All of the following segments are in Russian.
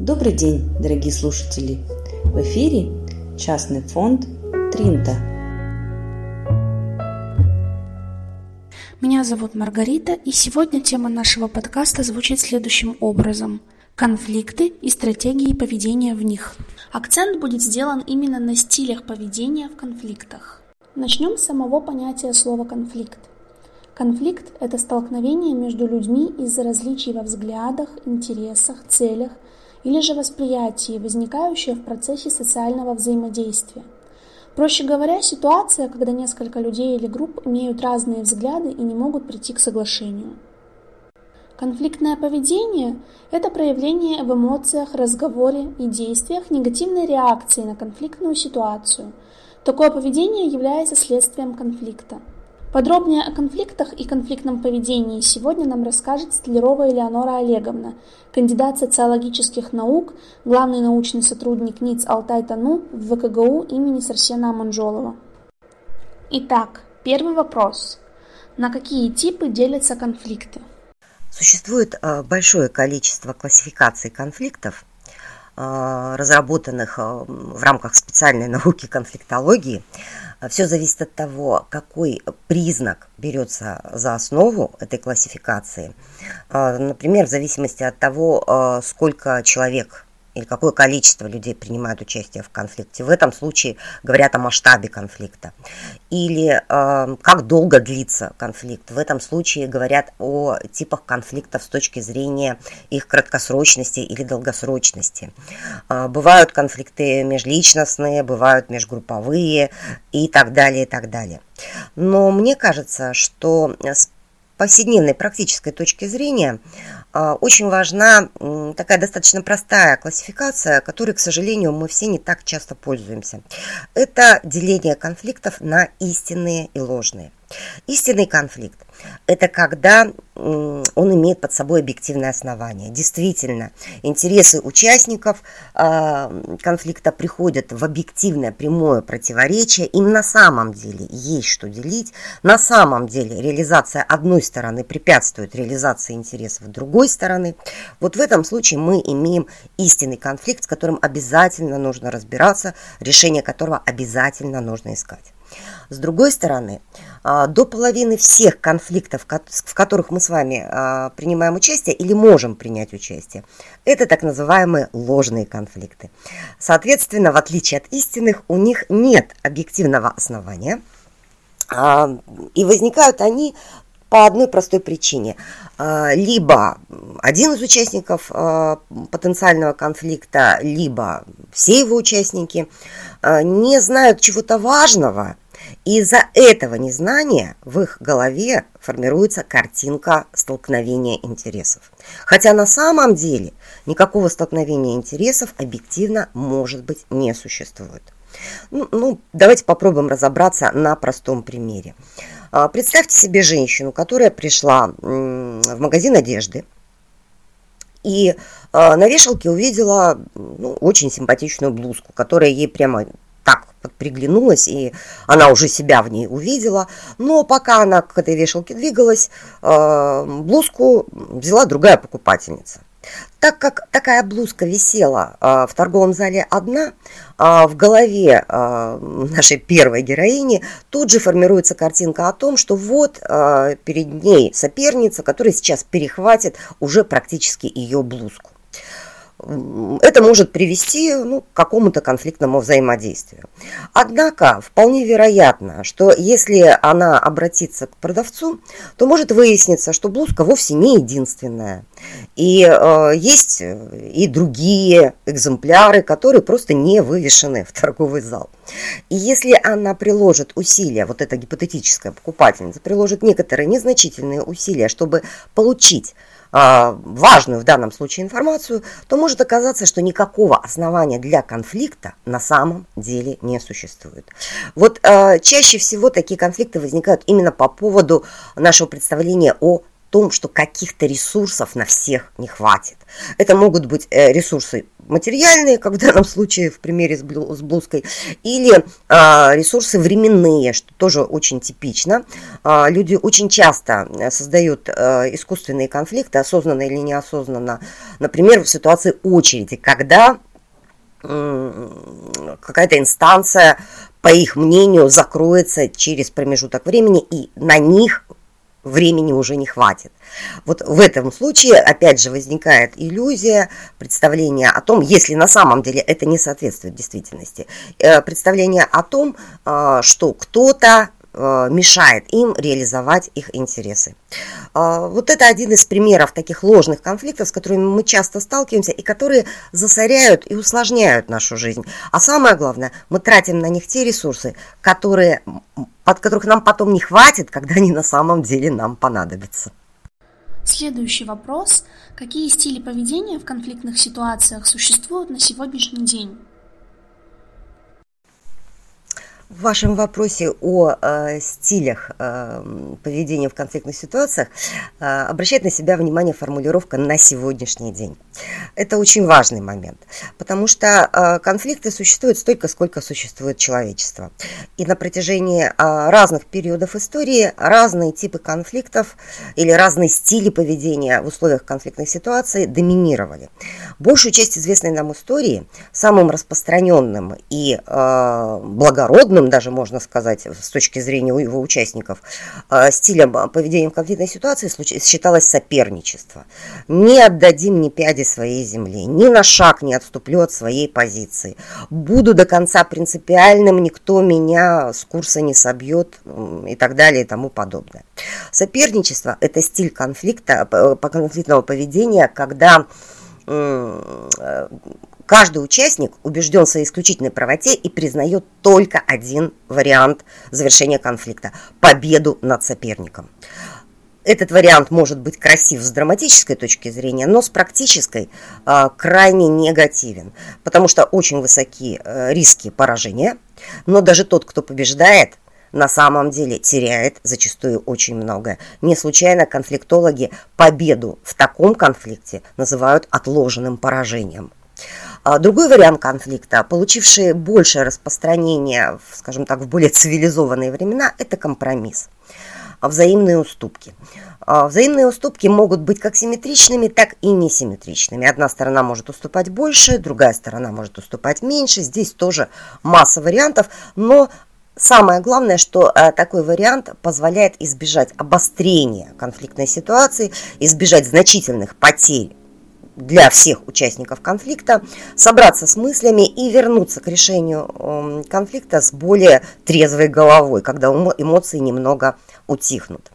Добрый день, дорогие слушатели! В эфире частный фонд Тринта. Меня зовут Маргарита, и сегодня тема нашего подкаста звучит следующим образом – конфликты и стратегии поведения в них. Акцент будет сделан именно на стилях поведения в конфликтах. Начнем с самого понятия слова «конфликт». Конфликт – это столкновение между людьми из-за различий во взглядах, интересах, целях или же восприятии, возникающее в процессе социального взаимодействия. Проще говоря, ситуация, когда несколько людей или групп имеют разные взгляды и не могут прийти к соглашению. Конфликтное поведение – это проявление в эмоциях, разговоре и действиях негативной реакции на конфликтную ситуацию. Такое поведение является следствием конфликта – Подробнее о конфликтах и конфликтном поведении сегодня нам расскажет Столярова Элеонора Олеговна, кандидат социологических наук, главный научный сотрудник НИЦ Алтай-Тану в ВКГУ имени Сарсена Манжолова. Итак, первый вопрос. На какие типы делятся конфликты? Существует а, большое количество классификаций конфликтов, а, разработанных а, в рамках специальной науки конфликтологии. Все зависит от того, какой признак берется за основу этой классификации. А, например, в зависимости от того, сколько человек или какое количество людей принимают участие в конфликте. В этом случае говорят о масштабе конфликта. Или э, как долго длится конфликт. В этом случае говорят о типах конфликтов с точки зрения их краткосрочности или долгосрочности. Э, бывают конфликты межличностные, бывают межгрупповые и так далее, и так далее. Но мне кажется, что с повседневной практической точки зрения очень важна такая достаточно простая классификация, которой, к сожалению, мы все не так часто пользуемся. Это деление конфликтов на истинные и ложные. Истинный конфликт – это когда он имеет под собой объективное основание. Действительно, интересы участников а, конфликта приходят в объективное прямое противоречие. Им на самом деле есть что делить. На самом деле реализация одной стороны препятствует реализации интересов другой стороны. Вот в этом случае мы имеем истинный конфликт, с которым обязательно нужно разбираться, решение которого обязательно нужно искать. С другой стороны, а, до половины всех конфликтов, в которых мы с вами а, принимаем участие или можем принять участие, это так называемые ложные конфликты. Соответственно, в отличие от истинных, у них нет объективного основания, а, и возникают они по одной простой причине. Либо один из участников потенциального конфликта, либо все его участники не знают чего-то важного из-за этого незнания в их голове формируется картинка столкновения интересов. Хотя на самом деле никакого столкновения интересов объективно, может быть, не существует. Ну, ну, давайте попробуем разобраться на простом примере. А, представьте себе женщину, которая пришла в магазин одежды и а, на вешалке увидела ну, очень симпатичную блузку, которая ей прямо приглянулась, и она уже себя в ней увидела. Но пока она к этой вешалке двигалась, э, блузку взяла другая покупательница. Так как такая блузка висела э, в торговом зале одна, э, в голове нашей первой героини тут же формируется картинка о том, что вот перед ней соперница, которая сейчас перехватит уже практически ее блузку это может привести ну, к какому-то конфликтному взаимодействию. Однако вполне вероятно, что если она обратится к продавцу, то может выясниться, что блузка вовсе не единственная. И э, есть и другие экземпляры, которые просто не вывешены в торговый зал. И если она приложит усилия, вот эта гипотетическая покупательница, приложит некоторые незначительные усилия, чтобы получить важную в данном случае информацию, то может оказаться, что никакого основания для конфликта на самом деле не существует. Вот э, чаще всего такие конфликты возникают именно по поводу нашего представления о том, что каких-то ресурсов на всех не хватит. Это могут быть э, ресурсы материальные, как в данном случае в примере с, блю, блузкой, или а, ресурсы временные, что тоже очень типично. А, люди очень часто создают а, искусственные конфликты, осознанно или неосознанно, например, в ситуации очереди, когда какая-то инстанция, по их мнению, закроется через промежуток времени, и на них времени уже не хватит. Вот в этом случае, опять же, возникает иллюзия, представление о том, если на самом деле это не соответствует действительности, э, представление о том, э, что кто-то мешает им реализовать их интересы. А, вот это один из примеров таких ложных конфликтов, с которыми мы часто сталкиваемся и которые засоряют и усложняют нашу жизнь. А самое главное, мы тратим на них те ресурсы, которые, от которых нам потом не хватит, когда они на самом деле нам понадобятся. Следующий вопрос. Какие стили поведения в конфликтных ситуациях существуют на сегодняшний день? В вашем вопросе о э, стилях э, поведения в конфликтных ситуациях э, обращает на себя внимание формулировка «на сегодняшний день». Это очень важный момент, потому что э, конфликты существуют столько, сколько существует человечество. И на протяжении э, разных периодов истории разные типы конфликтов или разные стили поведения в условиях конфликтной ситуации доминировали. Большую часть известной нам истории самым распространенным и э, благородным стилем, даже можно сказать, с точки зрения его участников, э, стилем поведения в конфликтной ситуации считалось соперничество. Не отдадим ни пяди своей земли, ни на шаг не отступлю от своей позиции. Буду до конца принципиальным, никто меня с курса не собьет и так далее и тому подобное. Соперничество – это стиль конфликта, конфликтного поведения, когда Каждый участник убежден в своей исключительной правоте и признает только один вариант завершения конфликта – победу над соперником. Этот вариант может быть красив с драматической точки зрения, но с практической э, крайне негативен, потому что очень высоки э, риски поражения, но даже тот, кто побеждает, на самом деле теряет зачастую очень многое. Не случайно конфликтологи победу в таком конфликте называют отложенным поражением. А другой вариант конфликта, получивший большее распространение, скажем так, в более цивилизованные времена, это компромисс а взаимные уступки. А взаимные уступки могут быть как симметричными, так и несимметричными. Одна сторона может уступать больше, другая сторона может уступать меньше. Здесь тоже масса вариантов, но Самое главное, что такой вариант позволяет избежать обострения конфликтной ситуации, избежать значительных потерь для всех участников конфликта собраться с мыслями и вернуться к решению эм, конфликта с более трезвой головой, когда эмоции немного утихнут.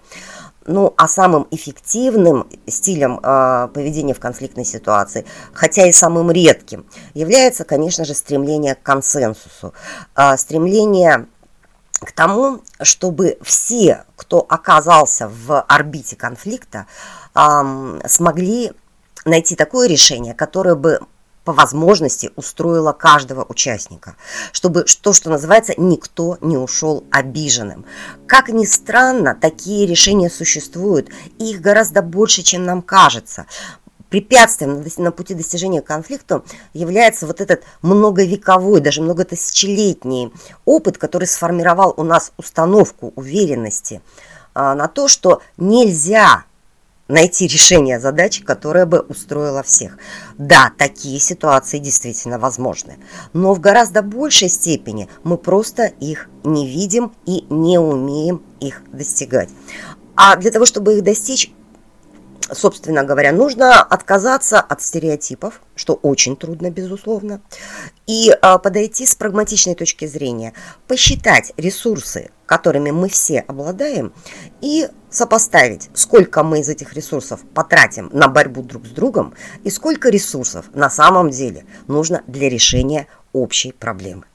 Ну, а самым эффективным стилем э, поведения в конфликтной ситуации, хотя и самым редким, является, конечно же, стремление к консенсусу, э, стремление к тому, чтобы все, кто оказался в орбите конфликта, э, смогли найти такое решение, которое бы по возможности устроило каждого участника, чтобы то, что называется, никто не ушел обиженным. Как ни странно, такие решения существуют, и их гораздо больше, чем нам кажется. Препятствием на пути достижения конфликта является вот этот многовековой, даже многотысячелетний опыт, который сформировал у нас установку уверенности а, на то, что нельзя найти решение задачи, которая бы устроила всех. Да, такие ситуации действительно возможны, но в гораздо большей степени мы просто их не видим и не умеем их достигать. А для того, чтобы их достичь, собственно говоря, нужно отказаться от стереотипов, что очень трудно, безусловно, и а, подойти с прагматичной точки зрения, посчитать ресурсы, которыми мы все обладаем, и сопоставить, сколько мы из этих ресурсов потратим на борьбу друг с другом и сколько ресурсов на самом деле нужно для решения общей проблемы.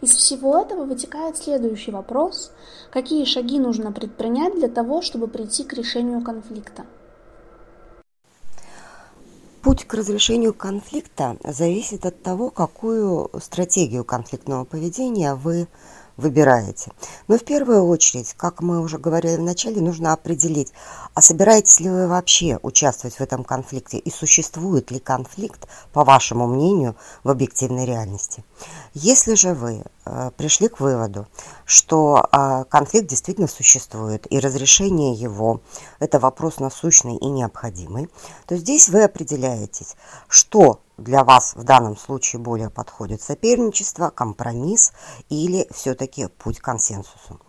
Из всего этого вытекает следующий вопрос. Какие шаги нужно предпринять для того, чтобы прийти к решению конфликта? Путь к разрешению конфликта зависит от того, какую стратегию конфликтного поведения вы выбираете. Но в первую очередь, как мы уже говорили в начале, нужно определить, а собираетесь ли вы вообще участвовать в этом конфликте и существует ли конфликт, по вашему мнению, в объективной реальности. Если же вы э, пришли к выводу, что э, конфликт действительно существует и разрешение его – это вопрос насущный и необходимый, то здесь вы определяетесь, что для вас в данном случае более подходит соперничество, компромисс или все-таки путь к консенсусу.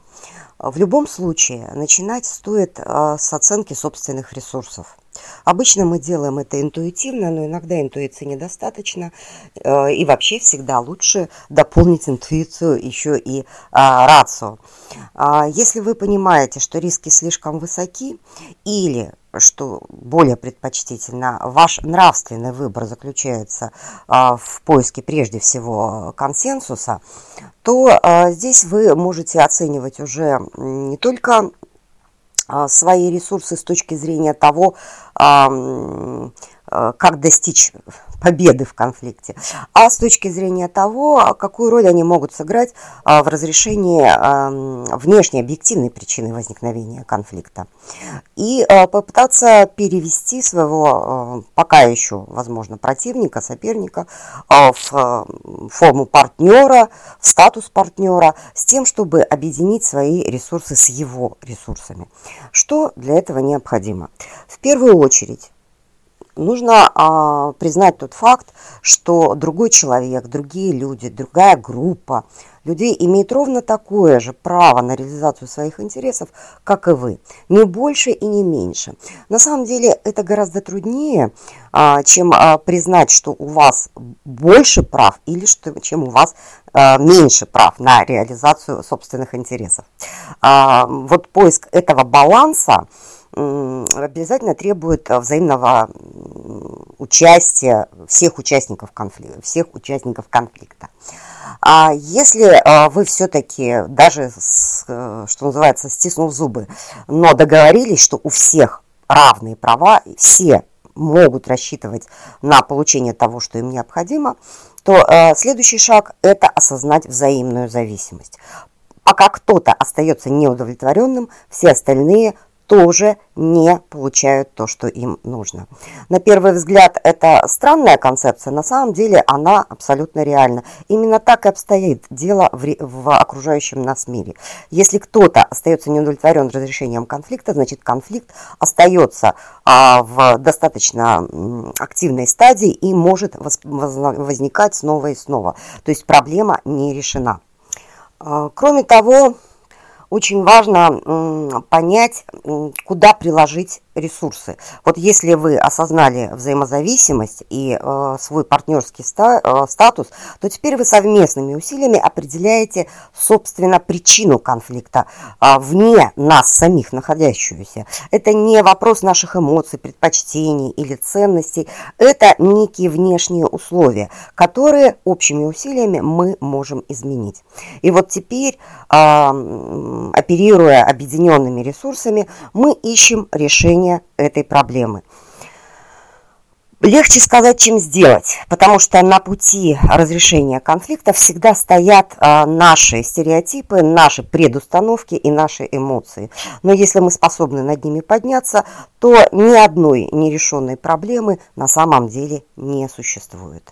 В любом случае, начинать стоит а, с оценки собственных ресурсов. Обычно мы делаем это интуитивно, но иногда интуиции недостаточно. Э, и вообще всегда лучше дополнить интуицию еще и а, рацио. А, если вы понимаете, что риски слишком высоки или что более предпочтительно, ваш нравственный выбор заключается а, в поиске прежде всего консенсуса, то а, здесь вы можете оценивать уже не только свои ресурсы с точки зрения того, как достичь победы в конфликте, а с точки зрения того, какую роль они могут сыграть а, в разрешении внешней объективной причины возникновения конфликта. И а, попытаться перевести своего пока еще, возможно, противника, соперника в форму партнера, в статус партнера, с тем, чтобы объединить свои ресурсы с его ресурсами. Что для этого необходимо? В первую очередь нужно а, признать тот факт, что другой человек, другие люди, другая группа людей имеет ровно такое же право на реализацию своих интересов, как и вы. Не больше и не меньше. На самом деле это гораздо труднее, а, чем а, признать, что у вас больше прав или что, чем у вас а, меньше прав на реализацию собственных интересов. А, вот поиск этого баланса обязательно требует э, взаимного участия всех участников конфликта. Всех участников конфликта. А если э, вы все-таки, даже, э, что называется, стиснув зубы, но договорились, что у всех равные права, все могут рассчитывать на получение того, что им необходимо, то следующий шаг – это осознать взаимную зависимость. Пока кто-то остается неудовлетворенным, все остальные тоже не получают то, что им нужно. На первый взгляд это странная концепция, на самом деле она абсолютно реальна. Именно так и обстоит дело в, в окружающем нас мире. Если кто-то остается неудовлетворен разрешением конфликта, значит конфликт остается а, в достаточно активной стадии и может воз, возникать снова и снова. То есть проблема не решена. А, кроме того, очень важно понять, куда приложить ресурсы. Вот если вы осознали взаимозависимость и э, свой партнерский ста, э, статус, то теперь вы совместными усилиями определяете, собственно, причину конфликта э, вне нас самих находящуюся. Это не вопрос наших эмоций, предпочтений или ценностей, это некие внешние условия, которые общими усилиями мы можем изменить. И вот теперь, э, оперируя объединенными ресурсами, мы ищем решение решения этой проблемы. Легче сказать, чем сделать, потому что на пути разрешения конфликта всегда стоят а, наши стереотипы, наши предустановки и наши эмоции. Но если мы способны над ними подняться, то ни одной нерешенной проблемы на самом деле не существует.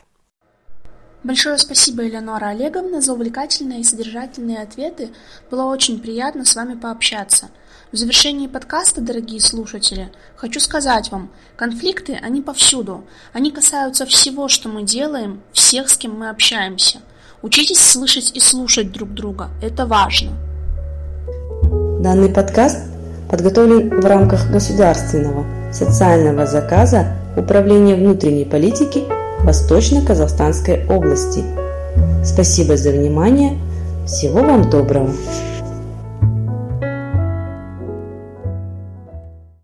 Большое спасибо, Элеонора Олеговна, за увлекательные и содержательные ответы. Было очень приятно с вами пообщаться. В завершении подкаста, дорогие слушатели, хочу сказать вам, конфликты, они повсюду. Они касаются всего, что мы делаем, всех, с кем мы общаемся. Учитесь слышать и слушать друг друга. Это важно. Данный подкаст подготовлен в рамках государственного социального заказа Управления внутренней политики Восточно-Казахстанской области. Спасибо за внимание. Всего вам доброго.